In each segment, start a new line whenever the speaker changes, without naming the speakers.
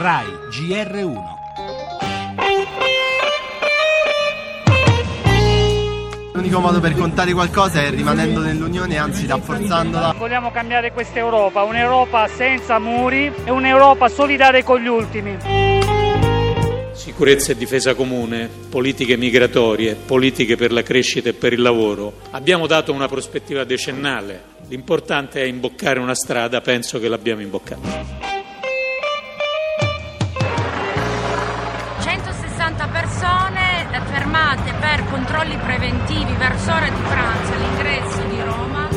RAI GR1
L'unico modo per contare qualcosa è rimanendo nell'Unione, anzi rafforzandola.
Vogliamo cambiare questa Europa, un'Europa senza muri e un'Europa solidale con gli ultimi.
Sicurezza e difesa comune, politiche migratorie, politiche per la crescita e per il lavoro. Abbiamo dato una prospettiva decennale, l'importante è imboccare una strada, penso che l'abbiamo imboccata.
160 persone fermate per controlli preventivi verso ora di pranzo all'ingresso di Roma.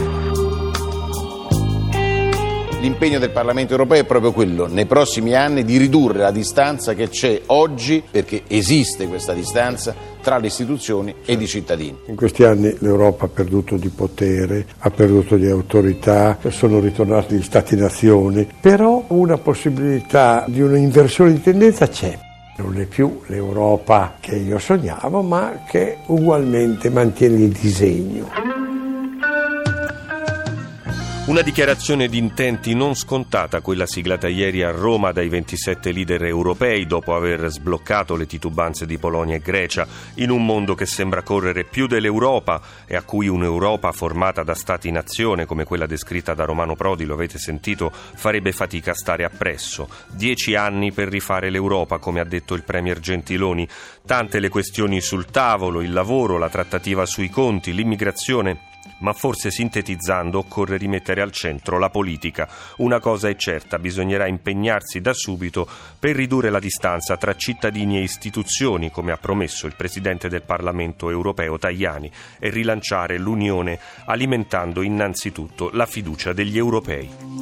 L'impegno del Parlamento europeo è proprio quello, nei prossimi anni, di ridurre la distanza che c'è oggi, perché esiste questa distanza, tra le istituzioni ed i cittadini.
In questi anni l'Europa ha perduto di potere, ha perduto di autorità, sono ritornati gli Stati-nazioni, però una possibilità di un'inversione di tendenza c'è. Non è più l'Europa che io sognavo, ma che ugualmente mantiene il disegno.
Una dichiarazione di intenti non scontata, quella siglata ieri a Roma dai 27 leader europei dopo aver sbloccato le titubanze di Polonia e Grecia, in un mondo che sembra correre più dell'Europa e a cui un'Europa formata da Stati-nazione, come quella descritta da Romano Prodi, lo avete sentito, farebbe fatica a stare appresso. Dieci anni per rifare l'Europa, come ha detto il Premier Gentiloni. Tante le questioni sul tavolo, il lavoro, la trattativa sui conti, l'immigrazione ma forse sintetizzando occorre rimettere al centro la politica. Una cosa è certa, bisognerà impegnarsi da subito per ridurre la distanza tra cittadini e istituzioni, come ha promesso il Presidente del Parlamento europeo Tajani, e rilanciare l'Unione alimentando innanzitutto la fiducia degli europei.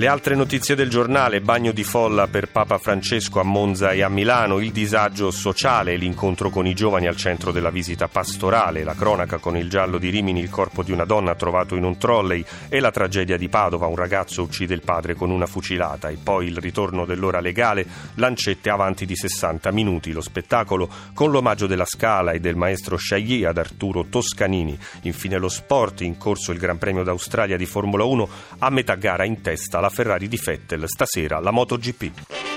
Le altre notizie del giornale, bagno di folla per Papa Francesco a Monza e a Milano, il disagio sociale, l'incontro con i giovani al centro della visita pastorale, la cronaca con il giallo di Rimini, il corpo di una donna trovato in un trolley e la tragedia di Padova, un ragazzo uccide il padre con una fucilata e poi il ritorno dell'ora legale, lancette avanti di 60 minuti, lo spettacolo con l'omaggio della Scala e del maestro Chailly ad Arturo Toscanini, infine lo sport, in corso il Gran Premio d'Australia di Formula 1, a metà gara in testa la Ferrari di Vettel, stasera la MotoGP.